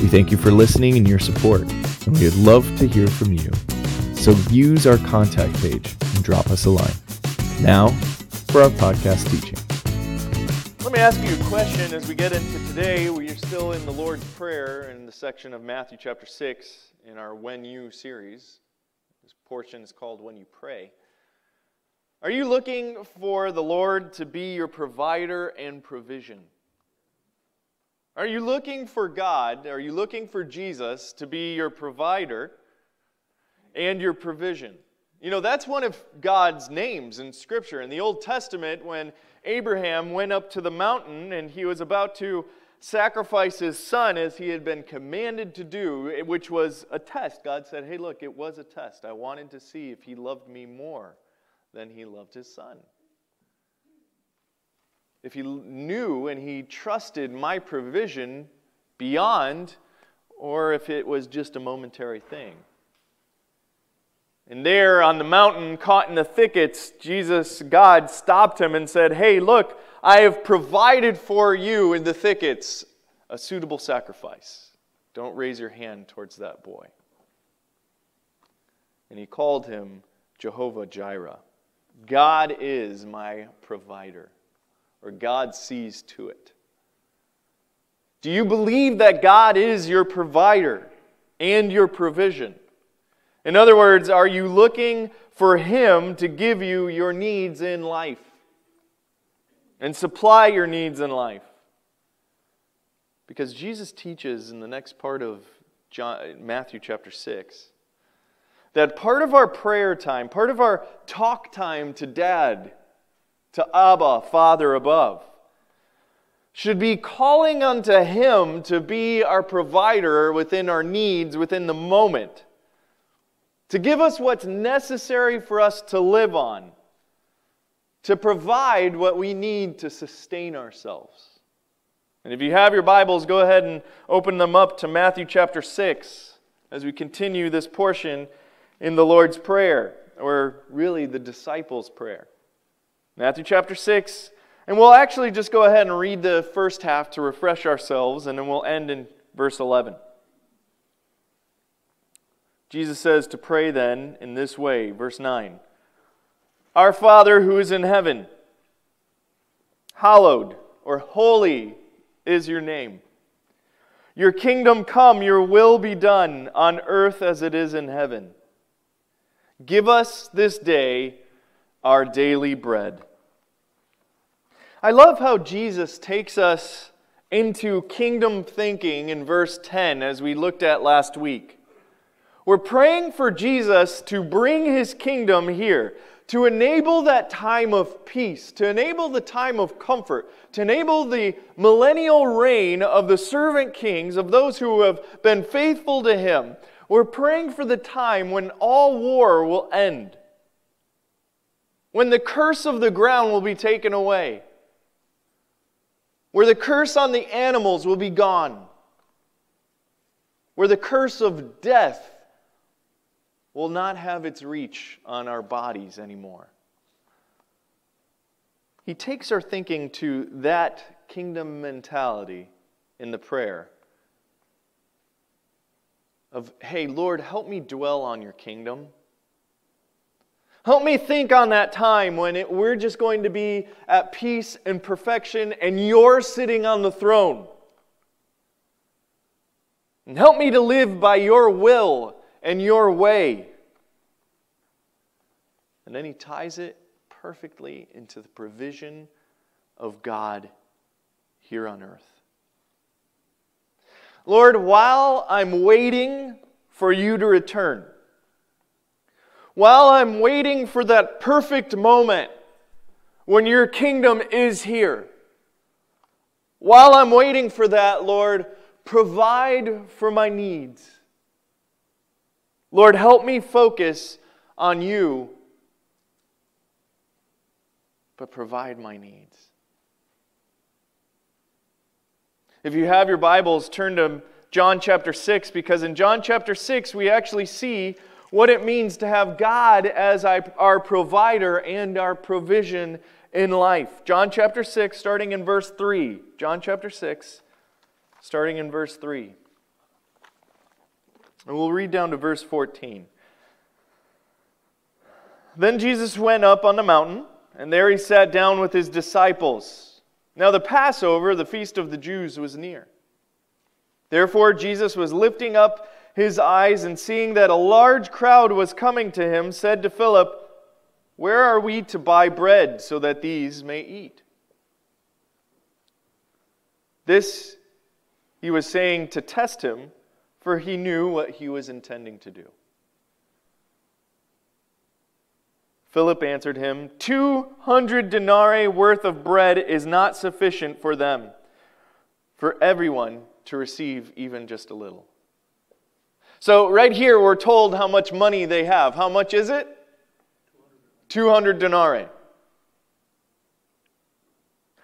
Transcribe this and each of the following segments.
We thank you for listening and your support, and we would love to hear from you. So use our contact page and drop us a line. Now, for our podcast teaching. Let me ask you a question as we get into today. We are still in the Lord's Prayer in the section of Matthew chapter 6 in our When You series. This portion is called When You Pray. Are you looking for the Lord to be your provider and provision? Are you looking for God? Are you looking for Jesus to be your provider and your provision? You know, that's one of God's names in Scripture. In the Old Testament, when Abraham went up to the mountain and he was about to sacrifice his son as he had been commanded to do, which was a test. God said, Hey, look, it was a test. I wanted to see if he loved me more than he loved his son. If he knew and he trusted my provision beyond, or if it was just a momentary thing. And there on the mountain, caught in the thickets, Jesus, God, stopped him and said, Hey, look, I have provided for you in the thickets a suitable sacrifice. Don't raise your hand towards that boy. And he called him Jehovah Jireh. God is my provider, or God sees to it. Do you believe that God is your provider and your provision? In other words, are you looking for Him to give you your needs in life and supply your needs in life? Because Jesus teaches in the next part of John, Matthew chapter 6 that part of our prayer time, part of our talk time to Dad, to Abba, Father above, should be calling unto Him to be our provider within our needs, within the moment to give us what's necessary for us to live on, to provide what we need to sustain ourselves. And if you have your Bibles, go ahead and open them up to Matthew chapter 6 as we continue this portion in the Lord's Prayer, or really the disciples' prayer. Matthew chapter 6, and we'll actually just go ahead and read the first half to refresh ourselves, and then we'll end in verse 11. Jesus says to pray then in this way, verse 9 Our Father who is in heaven, hallowed or holy is your name. Your kingdom come, your will be done on earth as it is in heaven. Give us this day our daily bread. I love how Jesus takes us into kingdom thinking in verse 10 as we looked at last week. We're praying for Jesus to bring his kingdom here, to enable that time of peace, to enable the time of comfort, to enable the millennial reign of the servant kings, of those who have been faithful to him. We're praying for the time when all war will end, when the curse of the ground will be taken away, where the curse on the animals will be gone, where the curse of death will not have its reach on our bodies anymore. He takes our thinking to that kingdom mentality in the prayer of, hey, Lord, help me dwell on your kingdom. Help me think on that time when it, we're just going to be at peace and perfection and you're sitting on the throne. And help me to live by your will and your way. And then he ties it perfectly into the provision of God here on earth. Lord, while I'm waiting for you to return, while I'm waiting for that perfect moment when your kingdom is here, while I'm waiting for that, Lord, provide for my needs. Lord, help me focus on you, but provide my needs. If you have your Bibles, turn to John chapter 6, because in John chapter 6, we actually see what it means to have God as our provider and our provision in life. John chapter 6, starting in verse 3. John chapter 6, starting in verse 3. And we'll read down to verse 14. Then Jesus went up on the mountain, and there he sat down with his disciples. Now the Passover, the feast of the Jews, was near. Therefore, Jesus was lifting up his eyes and seeing that a large crowd was coming to him, said to Philip, Where are we to buy bread so that these may eat? This he was saying to test him, for he knew what he was intending to do. Philip answered him, Two hundred denarii worth of bread is not sufficient for them, for everyone to receive even just a little. So, right here, we're told how much money they have. How much is it? 200 denarii.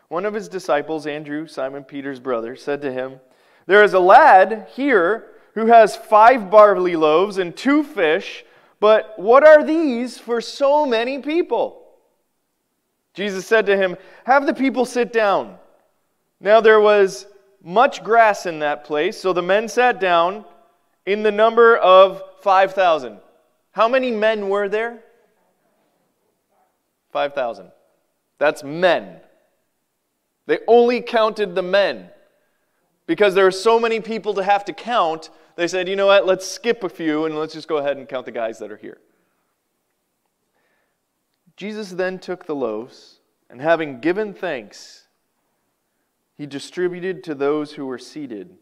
One of his disciples, Andrew, Simon Peter's brother, said to him, There is a lad here who has five barley loaves and two fish, but what are these for so many people? Jesus said to him, Have the people sit down. Now there was much grass in that place, so the men sat down in the number of 5,000. How many men were there? 5,000. That's men. They only counted the men. Because there are so many people to have to count, they said, you know what, let's skip a few and let's just go ahead and count the guys that are here. Jesus then took the loaves, and having given thanks, he distributed to those who were seated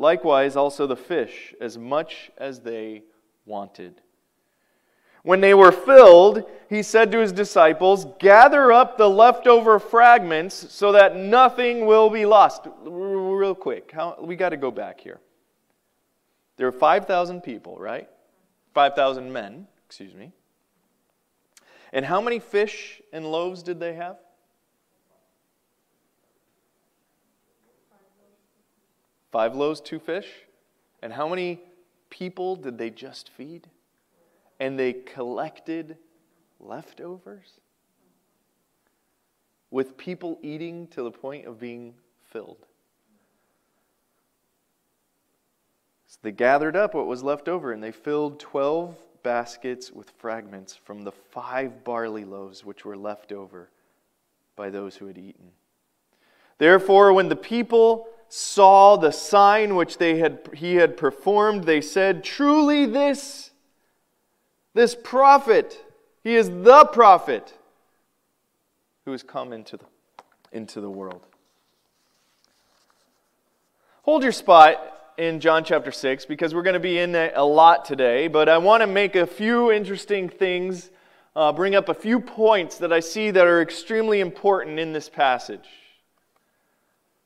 likewise also the fish, as much as they wanted. When they were filled, he said to his disciples, Gather up the leftover fragments so that nothing will be lost. Real quick, how, we got to go back here. There are 5,000 people, right? 5,000 men, excuse me. And how many fish and loaves did they have? Five loaves, two fish. And how many people did they just feed? And they collected leftovers? With people eating to the point of being filled. So they gathered up what was left over, and they filled 12 baskets with fragments from the five barley loaves which were left over by those who had eaten. Therefore, when the people saw the sign which they had, he had performed, they said, Truly, this, this prophet, he is the prophet who has come into the, into the world. Hold your spot in John chapter 6 because we're going to be in it a lot today, but I want to make a few interesting things, uh, bring up a few points that I see that are extremely important in this passage.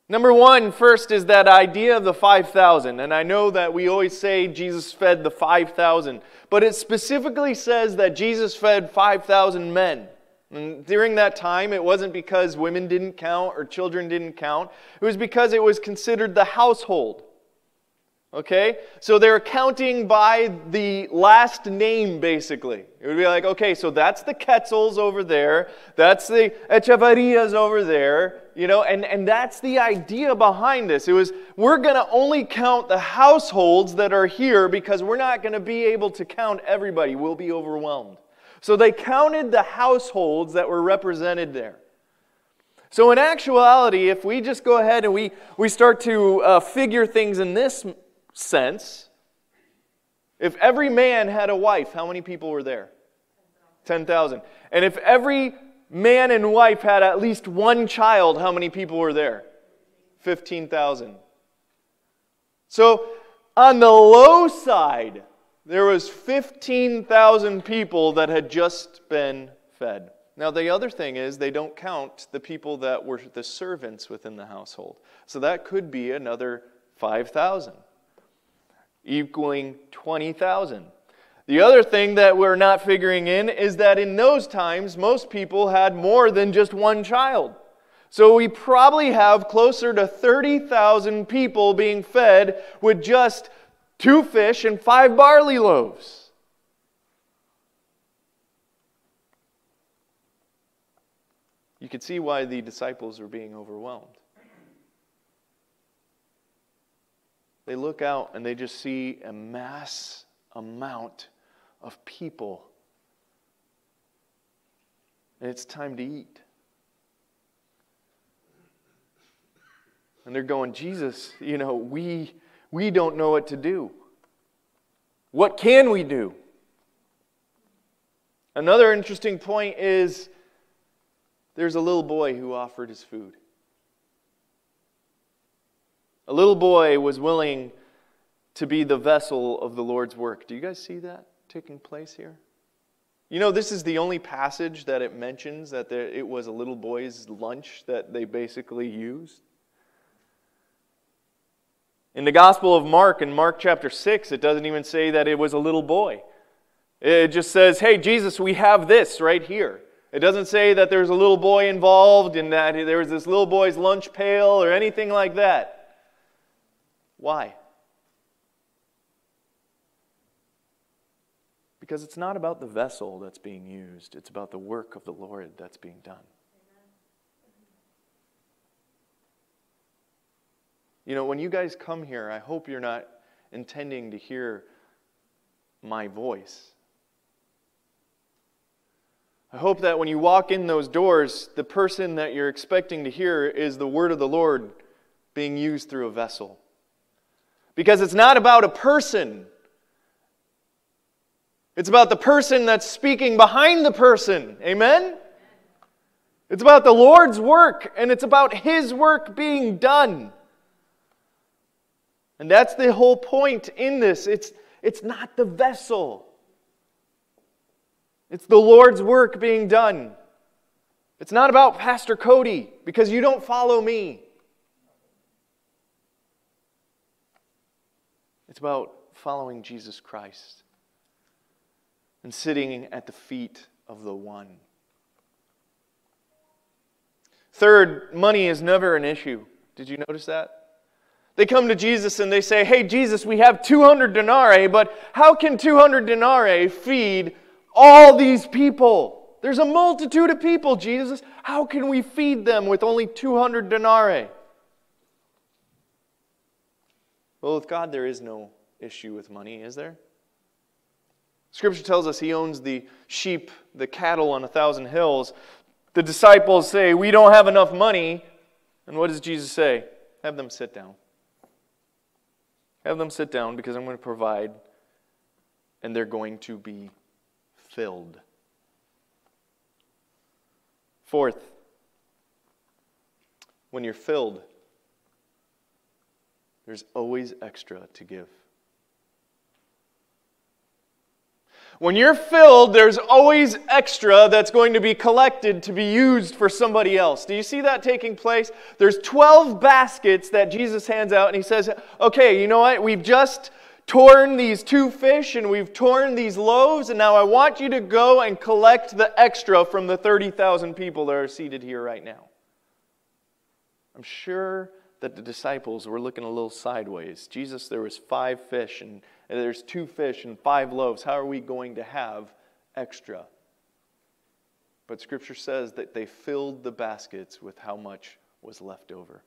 Number one, first, is that idea of the 5,000. And I know that we always say Jesus fed the 5,000, but it specifically says that Jesus fed 5,000 men. And during that time, it wasn't because women didn't count or children didn't count, it was because it was considered the household. Okay? So they're counting by the last name, basically. It would be like, okay, so that's the Quetzals over there, that's the Echevarrias over there, you know, and, and that's the idea behind this. It was, we're going to only count the households that are here because we're not going to be able to count everybody. We'll be overwhelmed. So they counted the households that were represented there. So, in actuality, if we just go ahead and we, we start to uh, figure things in this sense, if every man had a wife, how many people were there? 10,000. And if every man and wife had at least one child, how many people were there? 15,000. So on the low side, there was 15,000 people that had just been fed. Now, the other thing is, they don't count the people that were the servants within the household. So that could be another 5,000, equaling 20,000. The other thing that we're not figuring in is that in those times, most people had more than just one child. So we probably have closer to 30,000 people being fed with just two fish and five barley loaves. You could see why the disciples were being overwhelmed. They look out and they just see a mass amount of people. And it's time to eat. And they're going, Jesus, you know, we, we don't know what to do. What can we do? Another interesting point is there's a little boy who offered his food. A little boy was willing to be the vessel of the Lord's work. Do you guys see that taking place here? You know, this is the only passage that it mentions that there, it was a little boy's lunch that they basically used. In the Gospel of Mark, in Mark chapter 6, it doesn't even say that it was a little boy. It just says, hey, Jesus, we have this right here. It doesn't say that there's a little boy involved and that there was this little boy's lunch pail or anything like that. Why? Because it's not about the vessel that's being used, it's about the work of the Lord that's being done. You know, when you guys come here, I hope you're not intending to hear my voice. I hope that when you walk in those doors, the person that you're expecting to hear is the word of the Lord being used through a vessel. Because it's not about a person, it's about the person that's speaking behind the person. Amen? It's about the Lord's work, and it's about His work being done. And that's the whole point in this. It's, it's not the vessel, it's the Lord's work being done. It's not about Pastor Cody because you don't follow me. It's about following Jesus Christ and sitting at the feet of the one. Third, money is never an issue. Did you notice that? They come to Jesus and they say, Hey, Jesus, we have 200 denarii, but how can 200 denarii feed all these people? There's a multitude of people, Jesus. How can we feed them with only 200 denarii? Well, with God, there is no issue with money, is there? Scripture tells us he owns the sheep, the cattle on a thousand hills. The disciples say, We don't have enough money. And what does Jesus say? Have them sit down. Have them sit down because I'm going to provide, and they're going to be filled. Fourth, when you're filled, there's always extra to give. When you're filled, there's always extra that's going to be collected to be used for somebody else. Do you see that taking place? There's 12 baskets that Jesus hands out, and he says, Okay, you know what? We've just torn these two fish and we've torn these loaves, and now I want you to go and collect the extra from the 30,000 people that are seated here right now. I'm sure that the disciples were looking a little sideways. Jesus, there was five fish and and there's two fish and five loaves. How are we going to have extra? But Scripture says that they filled the baskets with how much was left over.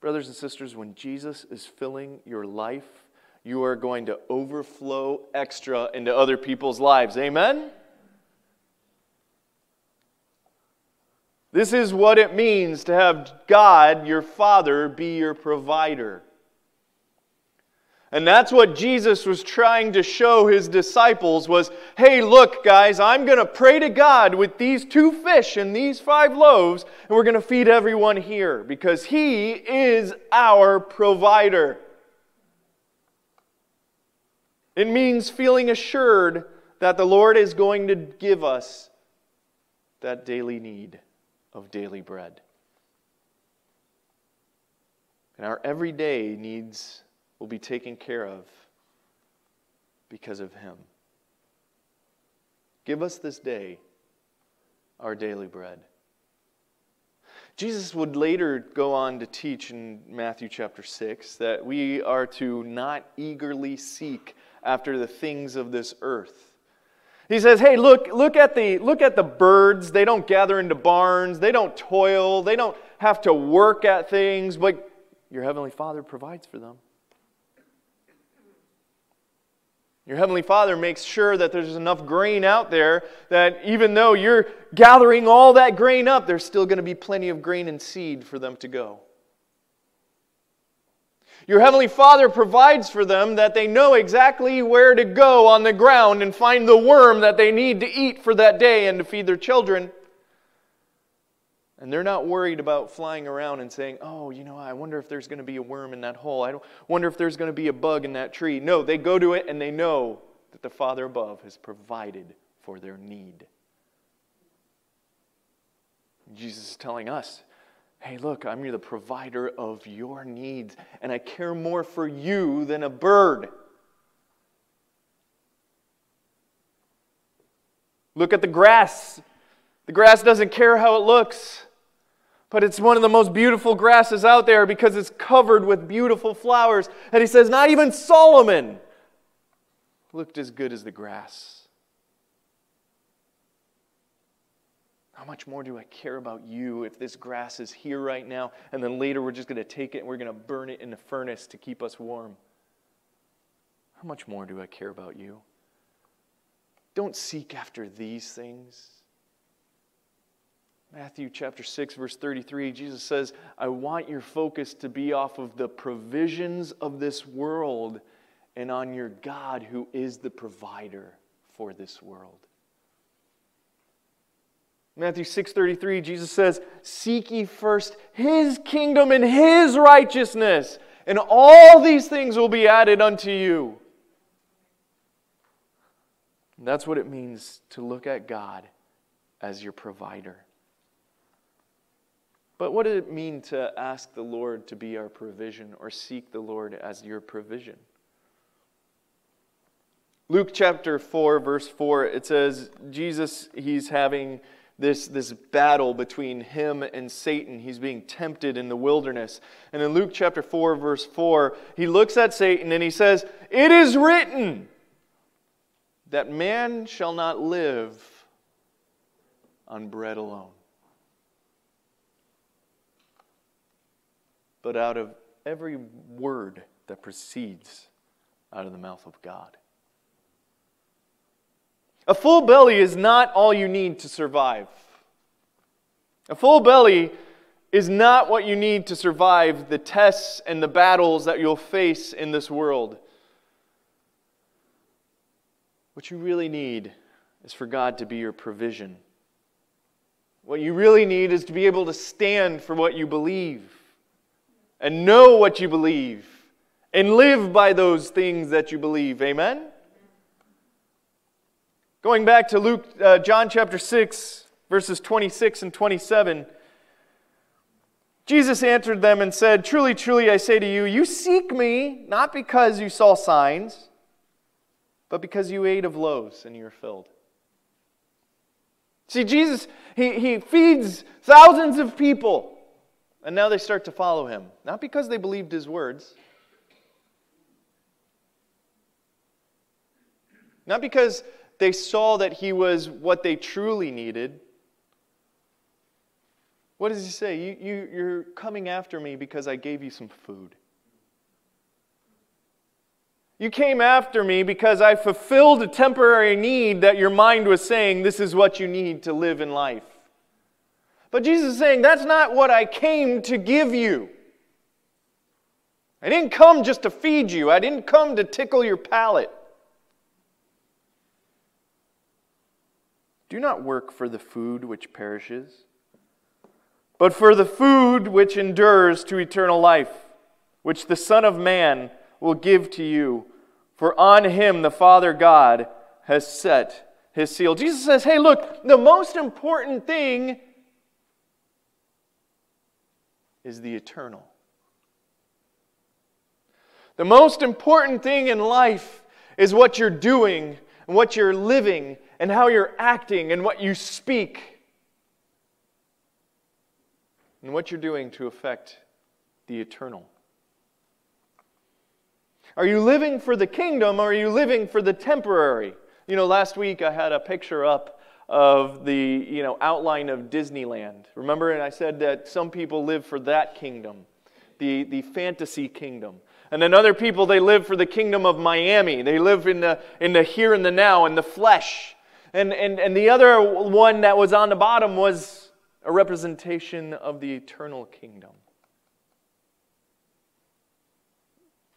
Brothers and sisters, when Jesus is filling your life, you are going to overflow extra into other people's lives. Amen? This is what it means to have God, your Father, be your provider. And that's what Jesus was trying to show his disciples was, hey, look, guys, I'm going to pray to God with these two fish and these five loaves, and we're going to feed everyone here because he is our provider. It means feeling assured that the Lord is going to give us that daily need of daily bread. And our everyday needs will be taken care of because of Him. Give us this day our daily bread. Jesus would later go on to teach in Matthew chapter 6 that we are to not eagerly seek after the things of this earth. He says, "Hey, look, look at the look at the birds. They don't gather into barns, they don't toil, they don't have to work at things, but your heavenly Father provides for them." Your Heavenly Father makes sure that there's enough grain out there that even though you're gathering all that grain up, there's still going to be plenty of grain and seed for them to go. Your Heavenly Father provides for them that they know exactly where to go on the ground and find the worm that they need to eat for that day and to feed their children. And they're not worried about flying around and saying, oh, you know, I wonder if there's going to be a worm in that hole. I wonder if there's going to be a bug in that tree. No, they go to it and they know that the Father above has provided for their need. Jesus is telling us, hey, look, I'm the provider of your needs, and I care more for you than a bird. Look at the grass. The grass doesn't care how it looks. But it's one of the most beautiful grasses out there because it's covered with beautiful flowers. And he says, Not even Solomon looked as good as the grass. How much more do I care about you if this grass is here right now and then later we're just going to take it and we're going to burn it in the furnace to keep us warm? How much more do I care about you? Don't seek after these things. Matthew chapter 6, verse 33, Jesus says, I want your focus to be off of the provisions of this world and on your God who is the provider for this world. Matthew 6:33 Jesus says, "Seek ye first his kingdom and his righteousness, and all these things will be added unto you." And that's what it means to look at God as your provider. But what did it mean to ask the Lord to be our provision or seek the Lord as your provision? Luke chapter 4, verse 4, it says, Jesus, he's having this, this battle between him and Satan. He's being tempted in the wilderness. And in Luke chapter 4, verse 4, he looks at Satan and he says, It is written that man shall not live on bread alone. but out of every word that proceeds out of the mouth of God. A full belly is not all you need to survive. A full belly is not what you need to survive the tests and the battles that you'll face in this world. What you really need is for God to be your provision. What you really need is to be able to stand for what you believe and know what you believe and live by those things that you believe. Amen? Going back to Luke, uh, John chapter 6, verses 26 and 27. Jesus answered them and said, Truly, truly, I say to you, you seek me not because you saw signs, but because you ate of loaves and you are filled. See, Jesus, he, he feeds thousands of people. And now they start to follow him, not because they believed his words, not because they saw that he was what they truly needed. What does he say? You, you, you're coming after me because I gave you some food. You came after me because I fulfilled a temporary need that your mind was saying this is what you need to live in life. But Jesus is saying, that's not what I came to give you. I didn't come just to feed you, I didn't come to tickle your palate. Do not work for the food which perishes, but for the food which endures to eternal life, which the Son of Man will give to you. For on him the Father God has set his seal. Jesus says, hey, look, the most important thing is the eternal. The most important thing in life is what you're doing and what you're living and how you're acting and what you speak and what you're doing to affect the eternal. Are you living for the kingdom or are you living for the temporary? You know, last week I had a picture up of the you know, outline of Disneyland. Remember, and I said that some people live for that kingdom, the, the fantasy kingdom. And then other people, they live for the kingdom of Miami. They live in the, in the here and the now, in the flesh. And, and, and the other one that was on the bottom was a representation of the eternal kingdom.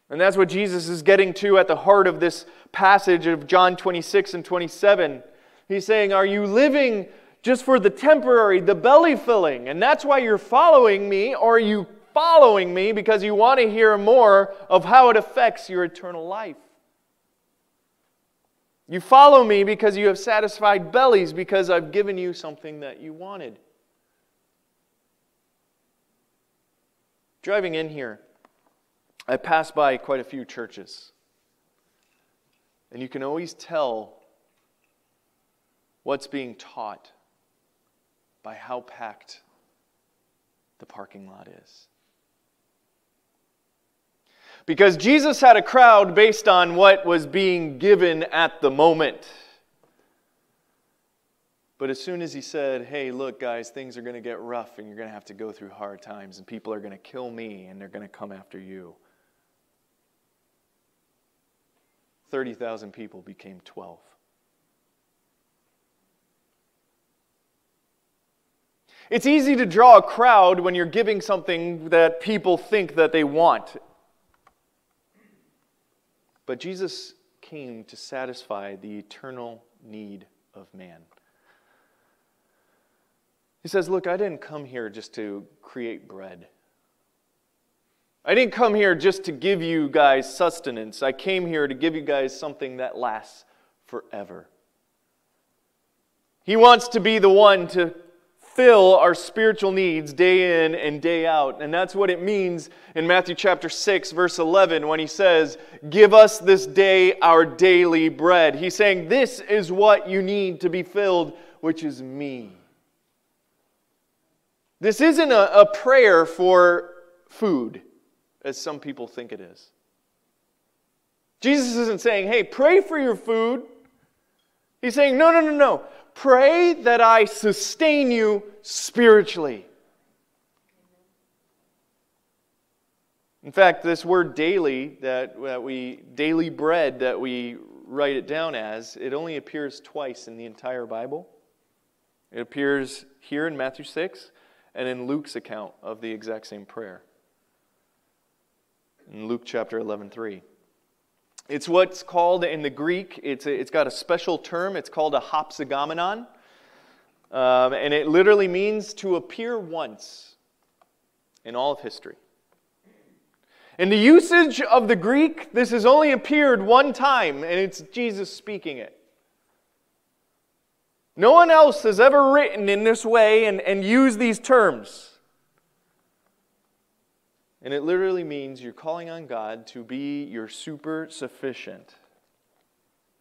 And that's what Jesus is getting to at the heart of this passage of John 26 and 27. He's saying, Are you living just for the temporary, the belly filling, and that's why you're following me, or are you following me because you want to hear more of how it affects your eternal life? You follow me because you have satisfied bellies, because I've given you something that you wanted. Driving in here, I passed by quite a few churches. And you can always tell what's being taught by how packed the parking lot is. Because Jesus had a crowd based on what was being given at the moment. But as soon as he said, hey, look, guys, things are going to get rough and you're going to have to go through hard times and people are going to kill me and they're going to come after you, 30,000 people became 12. It's easy to draw a crowd when you're giving something that people think that they want. But Jesus came to satisfy the eternal need of man. He says, Look, I didn't come here just to create bread. I didn't come here just to give you guys sustenance. I came here to give you guys something that lasts forever. He wants to be the one to fill our spiritual needs day in and day out. And that's what it means in Matthew chapter 6, verse 11, when he says, Give us this day our daily bread. He's saying, This is what you need to be filled, which is me. This isn't a, a prayer for food, as some people think it is. Jesus isn't saying, Hey, pray for your food. He's saying, No, no, no, no. Pray that I sustain you spiritually. In fact, this word daily, that, that we, daily bread that we write it down as, it only appears twice in the entire Bible. It appears here in Matthew 6 and in Luke's account of the exact same prayer. In Luke chapter 11, 3. It's what's called in the Greek, it's, it's got a special term. It's called a hapax legomenon. Um, and it literally means to appear once in all of history. In the usage of the Greek, this has only appeared one time, and it's Jesus speaking it. No one else has ever written in this way and, and used these terms. And it literally means you're calling on God to be your super sufficient,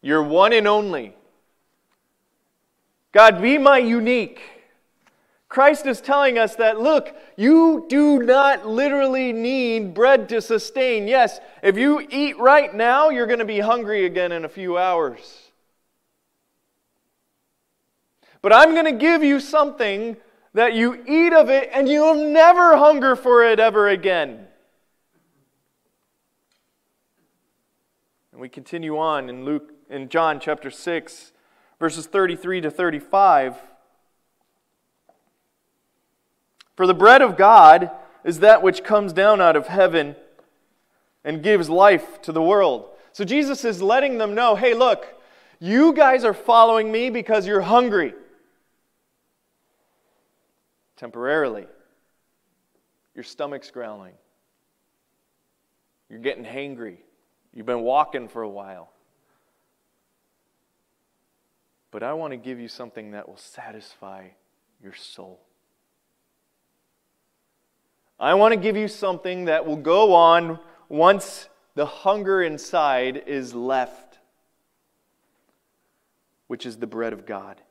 your one and only. God, be my unique. Christ is telling us that, look, you do not literally need bread to sustain. Yes, if you eat right now, you're going to be hungry again in a few hours. But I'm going to give you something that you eat of it and you'll never hunger for it ever again. And we continue on in Luke in John chapter 6 verses 33 to 35. For the bread of God is that which comes down out of heaven and gives life to the world. So Jesus is letting them know, "Hey, look, you guys are following me because you're hungry." Temporarily. Your stomach's growling. You're getting hangry. You've been walking for a while. But I want to give you something that will satisfy your soul. I want to give you something that will go on once the hunger inside is left, which is the bread of God.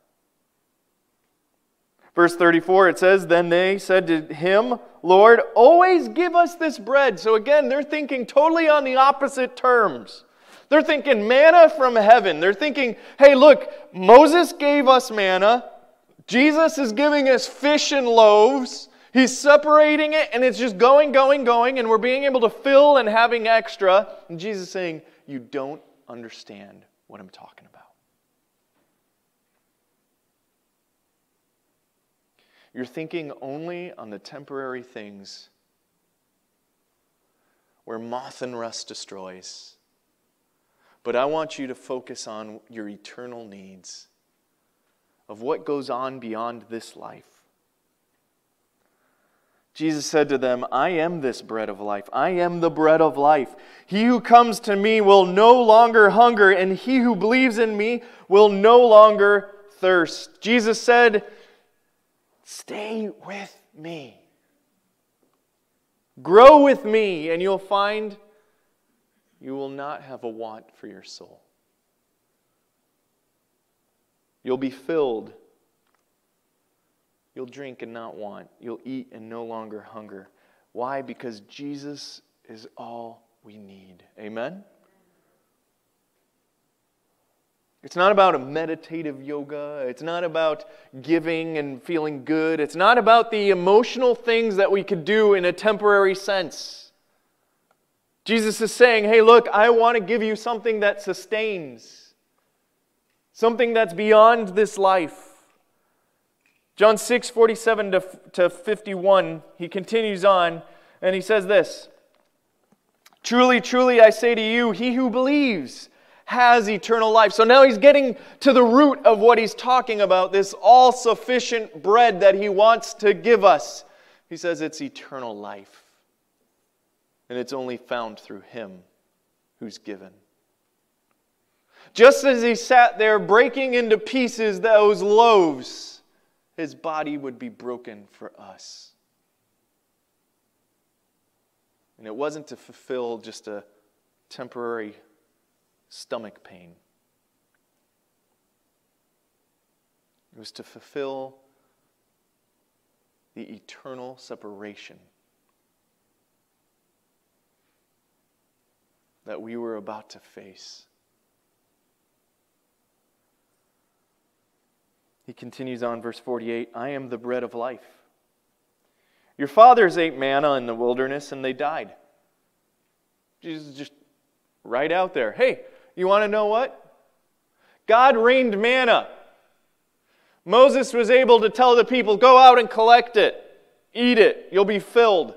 Verse 34, it says, Then they said to him, Lord, always give us this bread. So again, they're thinking totally on the opposite terms. They're thinking manna from heaven. They're thinking, hey, look, Moses gave us manna. Jesus is giving us fish and loaves. He's separating it, and it's just going, going, going, and we're being able to fill and having extra. And Jesus is saying, You don't understand what I'm talking about. You're thinking only on the temporary things where moth and rust destroys. But I want you to focus on your eternal needs of what goes on beyond this life. Jesus said to them, I am this bread of life. I am the bread of life. He who comes to me will no longer hunger, and he who believes in me will no longer thirst. Jesus said, Stay with me. Grow with me, and you'll find you will not have a want for your soul. You'll be filled You'll drink and not want. You'll eat and no longer hunger. Why? Because Jesus is all we need. Amen? It's not about a meditative yoga. It's not about giving and feeling good. It's not about the emotional things that we could do in a temporary sense. Jesus is saying, hey, look, I want to give you something that sustains, something that's beyond this life. John 6, 47 to, to 51, he continues on and he says this Truly, truly, I say to you, he who believes has eternal life. So now he's getting to the root of what he's talking about this all sufficient bread that he wants to give us. He says it's eternal life. And it's only found through him who's given. Just as he sat there breaking into pieces those loaves his body would be broken for us. And it wasn't to fulfill just a temporary stomach pain, it was to fulfill the eternal separation that we were about to face. He continues on, verse 48 I am the bread of life. Your fathers ate manna in the wilderness and they died. Jesus just right out there. Hey, you want to know what? God rained manna. Moses was able to tell the people, go out and collect it, eat it, you'll be filled.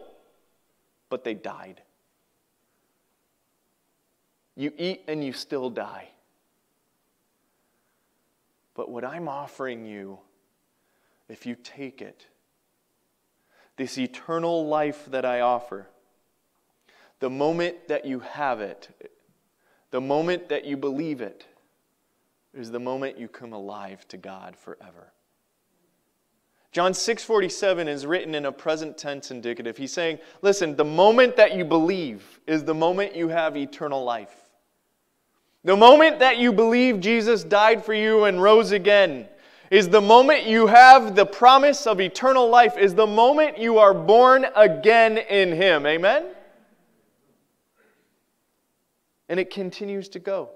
But they died. You eat and you still die. But what I'm offering you, if you take it, this eternal life that I offer, the moment that you have it, the moment that you believe it, is the moment you come alive to God forever. John 6:47 is written in a present tense indicative. He's saying, listen, the moment that you believe is the moment you have eternal life. The moment that you believe Jesus died for you and rose again is the moment you have the promise of eternal life, is the moment you are born again in Him. Amen? And it continues to go.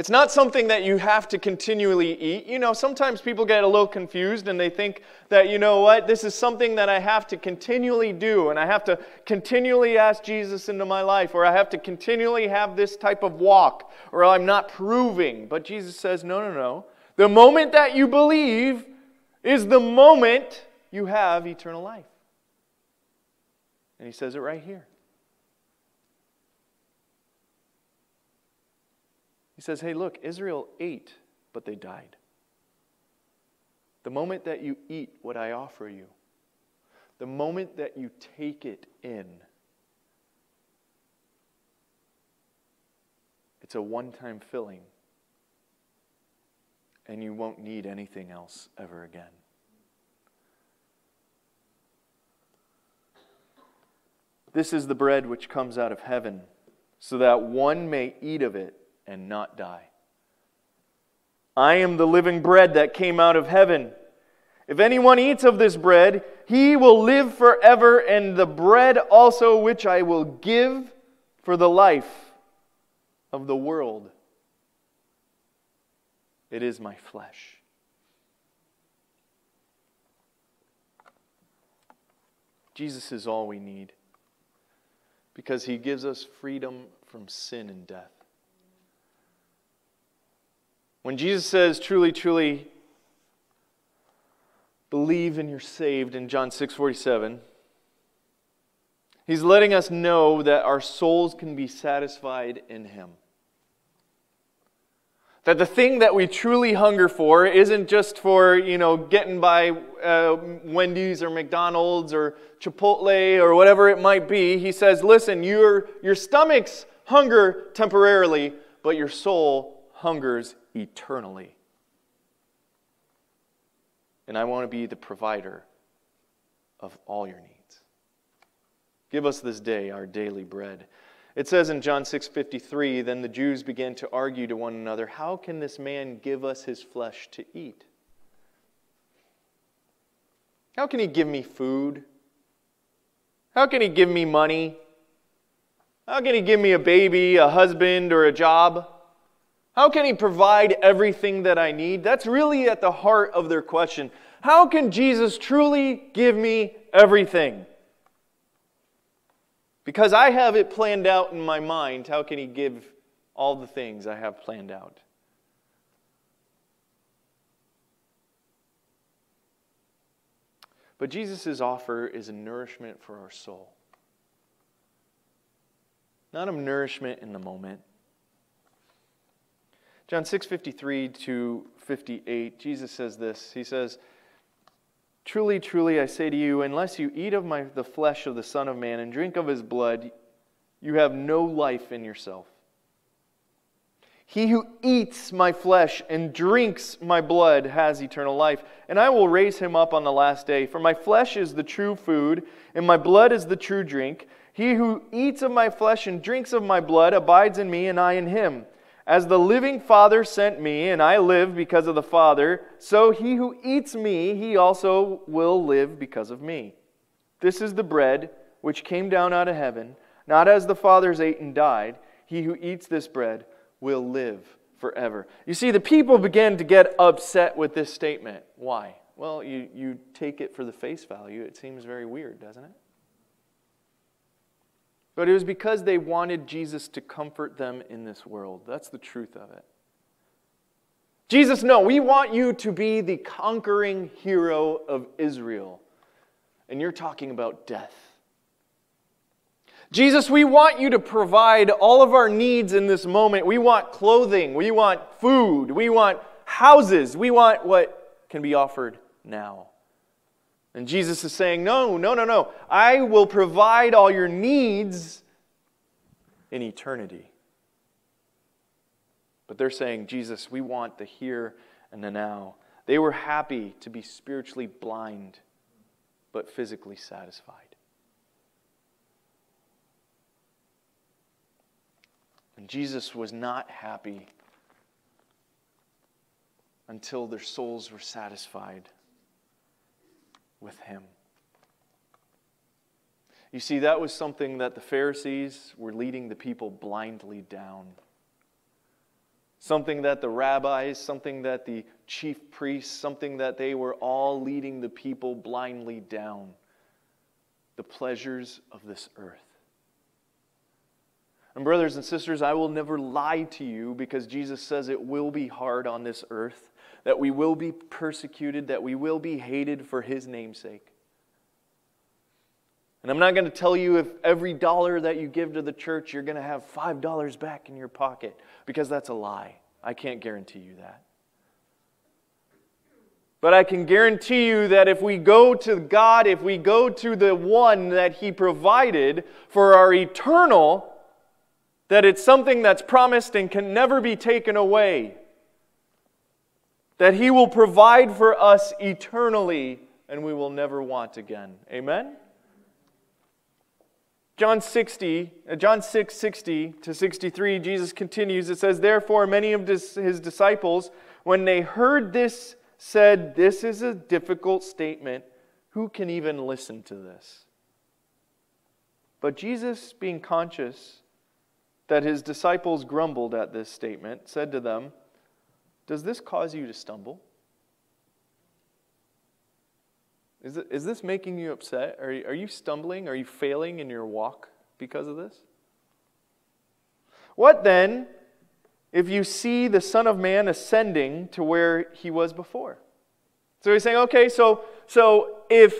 It's not something that you have to continually eat. You know, sometimes people get a little confused and they think that, you know what, this is something that I have to continually do and I have to continually ask Jesus into my life or I have to continually have this type of walk or I'm not proving. But Jesus says, no, no, no. The moment that you believe is the moment you have eternal life. And he says it right here. He says, hey, look, Israel ate, but they died. The moment that you eat what I offer you, the moment that you take it in, it's a one time filling, and you won't need anything else ever again. This is the bread which comes out of heaven, so that one may eat of it and not die. I am the living bread that came out of heaven. If anyone eats of this bread, he will live forever, and the bread also which I will give for the life of the world. It is my flesh. Jesus is all we need because he gives us freedom from sin and death. When Jesus says, truly, truly, believe and you're saved in John 6 47, he's letting us know that our souls can be satisfied in him. That the thing that we truly hunger for isn't just for, you know, getting by uh, Wendy's or McDonald's or Chipotle or whatever it might be. He says, listen, your, your stomach's hunger temporarily, but your soul hungers eternally. And I want to be the provider of all your needs. Give us this day our daily bread. It says in John 6:53, then the Jews began to argue to one another, "How can this man give us his flesh to eat? How can he give me food? How can he give me money? How can he give me a baby, a husband, or a job? How can he provide everything that I need? That's really at the heart of their question. How can Jesus truly give me everything? Because I have it planned out in my mind, how can he give all the things I have planned out? But Jesus' offer is a nourishment for our soul. Not a nourishment in the moment. John 6 53 to 58, Jesus says this. He says, Truly, truly, I say to you, unless you eat of my, the flesh of the Son of Man and drink of his blood, you have no life in yourself. He who eats my flesh and drinks my blood has eternal life, and I will raise him up on the last day. For my flesh is the true food, and my blood is the true drink. He who eats of my flesh and drinks of my blood abides in me, and I in him. As the living Father sent me, and I live because of the Father, so he who eats me, he also will live because of me. This is the bread which came down out of heaven, not as the fathers ate and died. He who eats this bread will live forever. You see, the people began to get upset with this statement. Why? Well, you, you take it for the face value. It seems very weird, doesn't it? But it was because they wanted Jesus to comfort them in this world. That's the truth of it. Jesus, no, we want you to be the conquering hero of Israel. And you're talking about death. Jesus, we want you to provide all of our needs in this moment. We want clothing, we want food, we want houses, we want what can be offered now. And Jesus is saying, No, no, no, no. I will provide all your needs in eternity. But they're saying, Jesus, we want the here and the now. They were happy to be spiritually blind, but physically satisfied. And Jesus was not happy until their souls were satisfied with him. You see, that was something that the Pharisees were leading the people blindly down. Something that the rabbis, something that the chief priests, something that they were all leading the people blindly down. The pleasures of this earth. And, brothers and sisters, I will never lie to you because Jesus says it will be hard on this earth that we will be persecuted, that we will be hated for his namesake. And I'm not going to tell you if every dollar that you give to the church, you're going to have $5 back in your pocket, because that's a lie. I can't guarantee you that. But I can guarantee you that if we go to God, if we go to the one that He provided for our eternal, that it's something that's promised and can never be taken away that He will provide for us eternally and we will never want again. Amen? John 60, uh, John 6, 60 to 63, Jesus continues. It says, Therefore, many of his disciples, when they heard this, said, This is a difficult statement. Who can even listen to this? But Jesus, being conscious that his disciples grumbled at this statement, said to them, Does this cause you to stumble? Is, it, is this making you upset? Are are you stumbling? Are you failing in your walk because of this? What then if you see the Son of Man ascending to where he was before? So he's saying, okay, so, so if,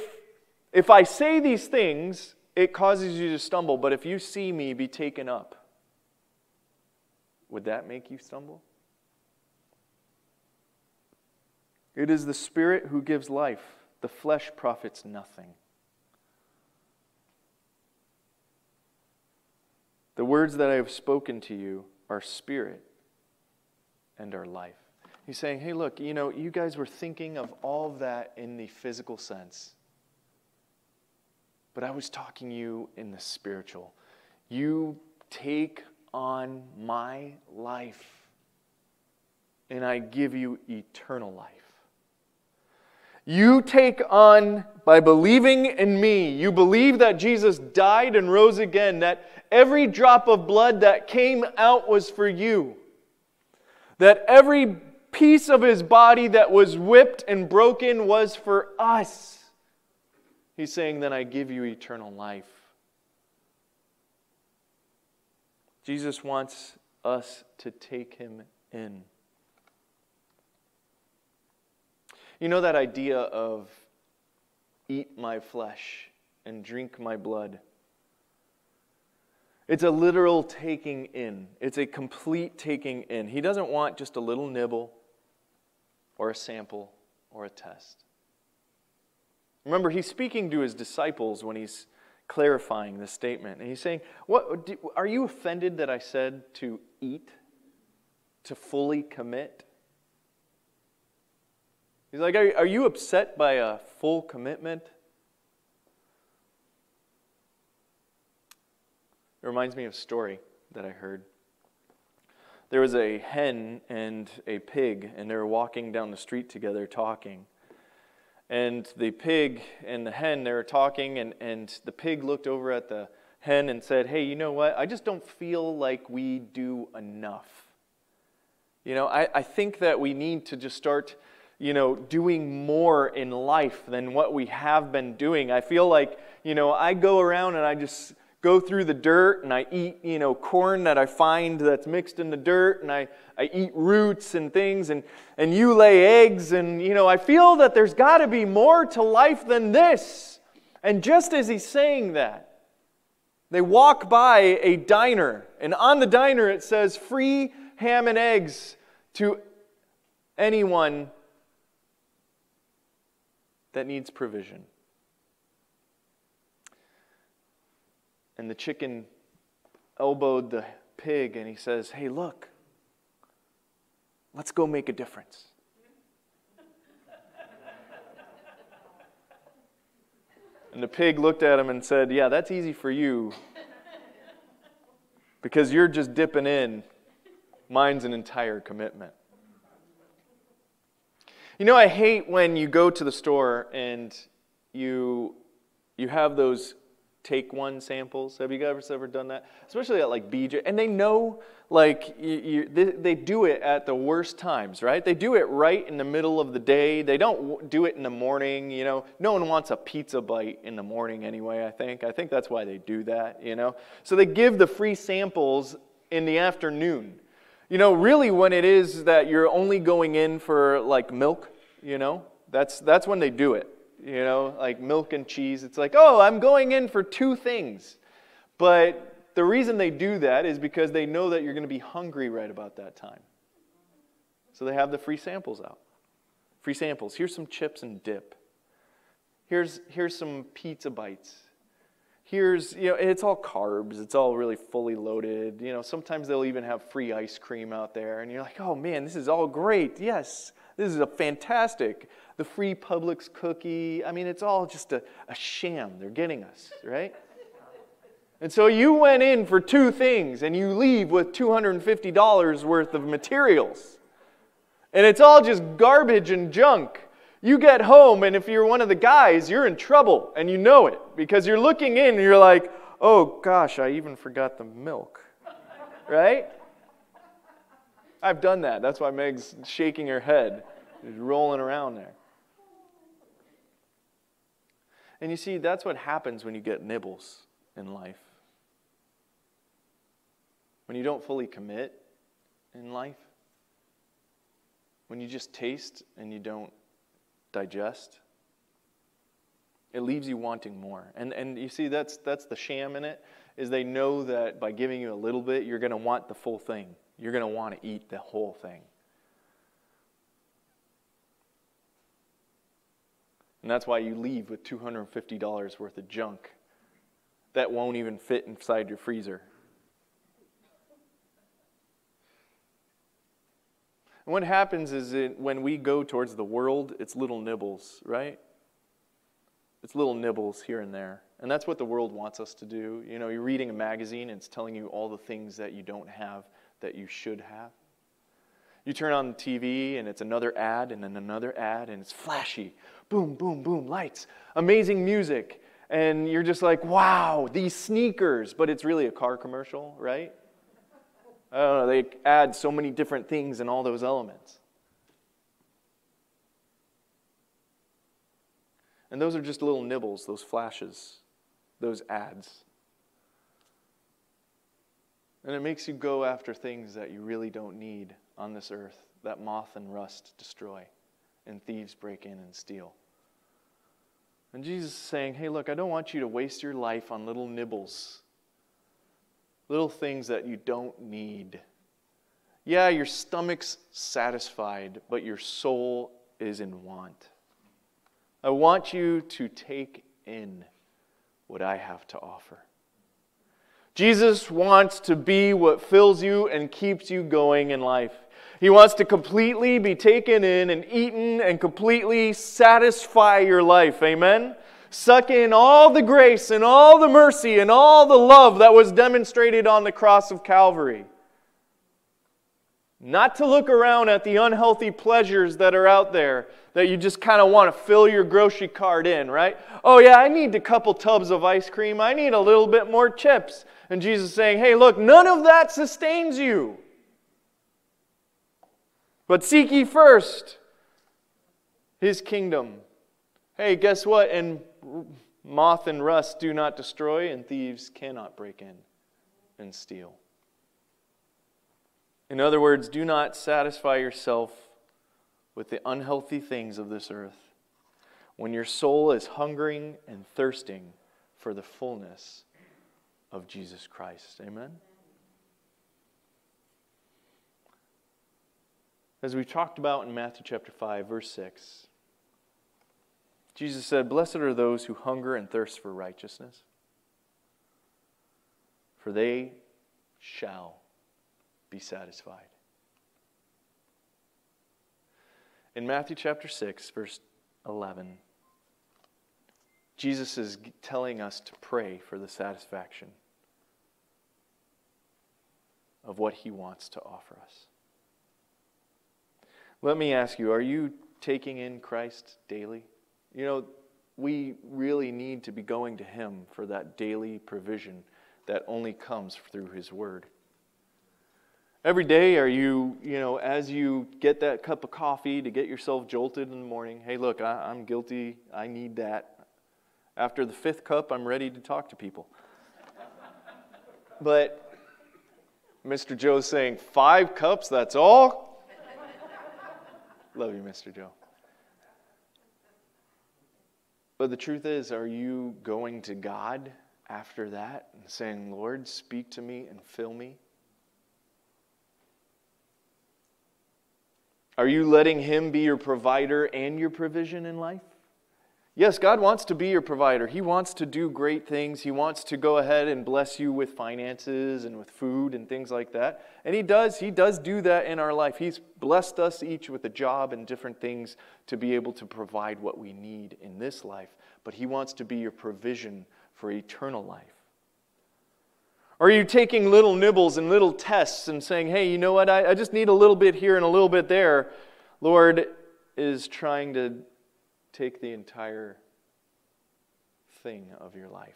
if I say these things, it causes you to stumble, but if you see me be taken up, would that make you stumble? It is the Spirit who gives life the flesh profits nothing. The words that I have spoken to you are spirit and are life. He's saying, hey, look, you know, you guys were thinking of all of that in the physical sense. But I was talking you in the spiritual. You take on my life, and I give you eternal life. You take on, by believing in me, you believe that Jesus died and rose again, that every drop of blood that came out was for you, that every piece of his body that was whipped and broken was for us. He's saying, Then I give you eternal life. Jesus wants us to take him in. You know that idea of eat my flesh and drink my blood? It's a literal taking in, it's a complete taking in. He doesn't want just a little nibble or a sample or a test. Remember, he's speaking to his disciples when he's clarifying this statement. And he's saying, what, Are you offended that I said to eat, to fully commit? He's like, Are, are you upset by a full commitment? It reminds me of a story that I heard. There was a hen and a pig, and they were walking down the street together talking. And the pig and the hen, they were talking, and, and the pig looked over at the hen and said, Hey, you know what? I just don't feel like we do enough. You know, I, I think that we need to just start you know, doing more in life than what we have been doing. I feel like, you know, I go around and I just go through the dirt and I eat, you know, corn that I find that's mixed in the dirt and I, I eat roots and things and, and you lay eggs and, you know, I feel that there's got to be more to life than this. And just as he's saying that, they walk by a diner and on the diner it says free ham and eggs to anyone that needs provision. And the chicken elbowed the pig and he says, Hey, look, let's go make a difference. and the pig looked at him and said, Yeah, that's easy for you because you're just dipping in. Mine's an entire commitment. You know, I hate when you go to the store and you you have those take one samples. Have you guys ever done that? Especially at like BJ, and they know like you, you, they, they do it at the worst times, right? They do it right in the middle of the day. They don't do it in the morning. You know, no one wants a pizza bite in the morning anyway. I think. I think that's why they do that. You know, so they give the free samples in the afternoon. You know, really, when it is that you're only going in for like milk, you know, that's, that's when they do it. You know, like milk and cheese. It's like, oh, I'm going in for two things. But the reason they do that is because they know that you're going to be hungry right about that time. So they have the free samples out. Free samples. Here's some chips and dip. Here's, here's some pizza bites here's, you know, it's all carbs. It's all really fully loaded. You know, sometimes they'll even have free ice cream out there. And you're like, oh man, this is all great. Yes, this is a fantastic. The free Publix cookie. I mean, it's all just a, a sham. They're getting us, right? And so you went in for two things and you leave with $250 worth of materials. And it's all just garbage and junk. You get home, and if you're one of the guys, you're in trouble, and you know it because you're looking in and you're like, oh gosh, I even forgot the milk. right? I've done that. That's why Meg's shaking her head, She's rolling around there. And you see, that's what happens when you get nibbles in life. When you don't fully commit in life, when you just taste and you don't digest, it leaves you wanting more. And, and you see, that's, that's the sham in it, is they know that by giving you a little bit, you're going to want the full thing. You're going to want to eat the whole thing. And that's why you leave with $250 worth of junk that won't even fit inside your freezer. And what happens is it, when we go towards the world, it's little nibbles, right? It's little nibbles here and there. And that's what the world wants us to do. You know, you're reading a magazine and it's telling you all the things that you don't have that you should have. You turn on the TV and it's another ad and then another ad and it's flashy. Boom, boom, boom, lights, amazing music. And you're just like, wow, these sneakers. But it's really a car commercial, right? I don't know, they add so many different things in all those elements. And those are just little nibbles, those flashes, those ads. And it makes you go after things that you really don't need on this earth that moth and rust destroy and thieves break in and steal. And Jesus is saying, hey, look, I don't want you to waste your life on little nibbles, little things that you don't need. Yeah, your stomach's satisfied, but your soul is in want. I want you to take in what I have to offer. Jesus wants to be what fills you and keeps you going in life. He wants to completely be taken in and eaten and completely satisfy your life. Amen? Suck in all the grace and all the mercy and all the love that was demonstrated on the cross of Calvary. Not to look around at the unhealthy pleasures that are out there that you just kind of want to fill your grocery cart in, right? Oh, yeah, I need a couple tubs of ice cream. I need a little bit more chips. And Jesus saying, hey, look, none of that sustains you. But seek ye first his kingdom. Hey, guess what? And moth and rust do not destroy, and thieves cannot break in and steal. In other words, do not satisfy yourself with the unhealthy things of this earth when your soul is hungering and thirsting for the fullness of Jesus Christ. Amen? As we talked about in Matthew chapter 5, verse 6, Jesus said, Blessed are those who hunger and thirst for righteousness, for they shall be satisfied. In Matthew chapter 6, verse 11, Jesus is telling us to pray for the satisfaction of what he wants to offer us. Let me ask you are you taking in Christ daily? You know, we really need to be going to him for that daily provision that only comes through his word. Every day, are you, you know, as you get that cup of coffee to get yourself jolted in the morning, hey, look, I, am guilty. I need that. After the fifth cup, I'm ready to talk to people. but Mr. Joe's saying, five cups, that's all? Love you, Mr. Joe. But the truth is, are you going to God after that and saying, Lord, speak to me and fill me? Are you letting Him be your provider and your provision in life? Yes, God wants to be your provider. He wants to do great things. He wants to go ahead and bless you with finances and with food and things like that. And He does. He does do that in our life. He's blessed us each with a job and different things to be able to provide what we need in this life. But He wants to be your provision for eternal life. Are you taking little nibbles and little tests and saying, hey, you know what? I, I just need a little bit here and a little bit there. Lord is trying to take the entire thing of your life.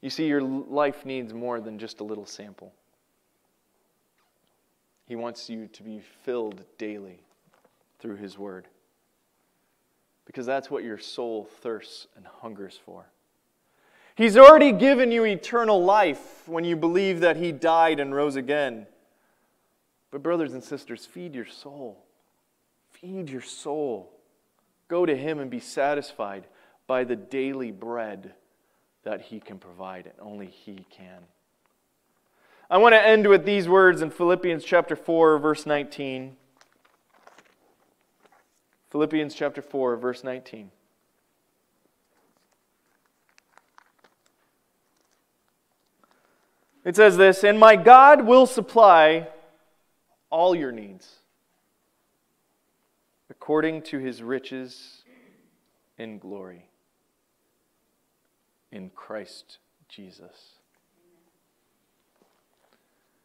You see, your life needs more than just a little sample. He wants you to be filled daily through His Word. Because that's what your soul thirsts and hungers for. He's already given you eternal life when you believe that He died and rose again. But, brothers and sisters, feed your soul. Feed your soul. Go to Him and be satisfied by the daily bread that He can provide, and only He can. I want to end with these words in Philippians chapter 4, verse 19. Philippians chapter 4, verse 19. It says this And my God will supply all your needs according to his riches in glory in Christ Jesus.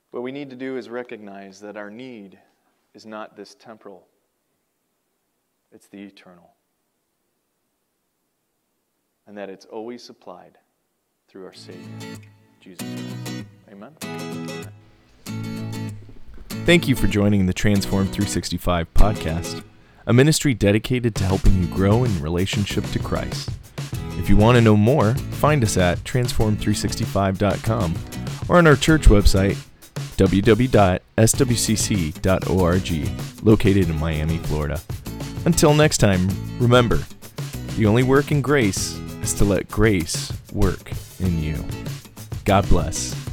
What we need to do is recognize that our need is not this temporal, it's the eternal. And that it's always supplied through our Savior, Jesus Christ. Amen. Thank you for joining the Transformed 365 podcast, a ministry dedicated to helping you grow in relationship to Christ. If you want to know more, find us at transformed365.com or on our church website, www.swcc.org, located in Miami, Florida. Until next time, remember, the only work in grace is to let grace work in you. God bless.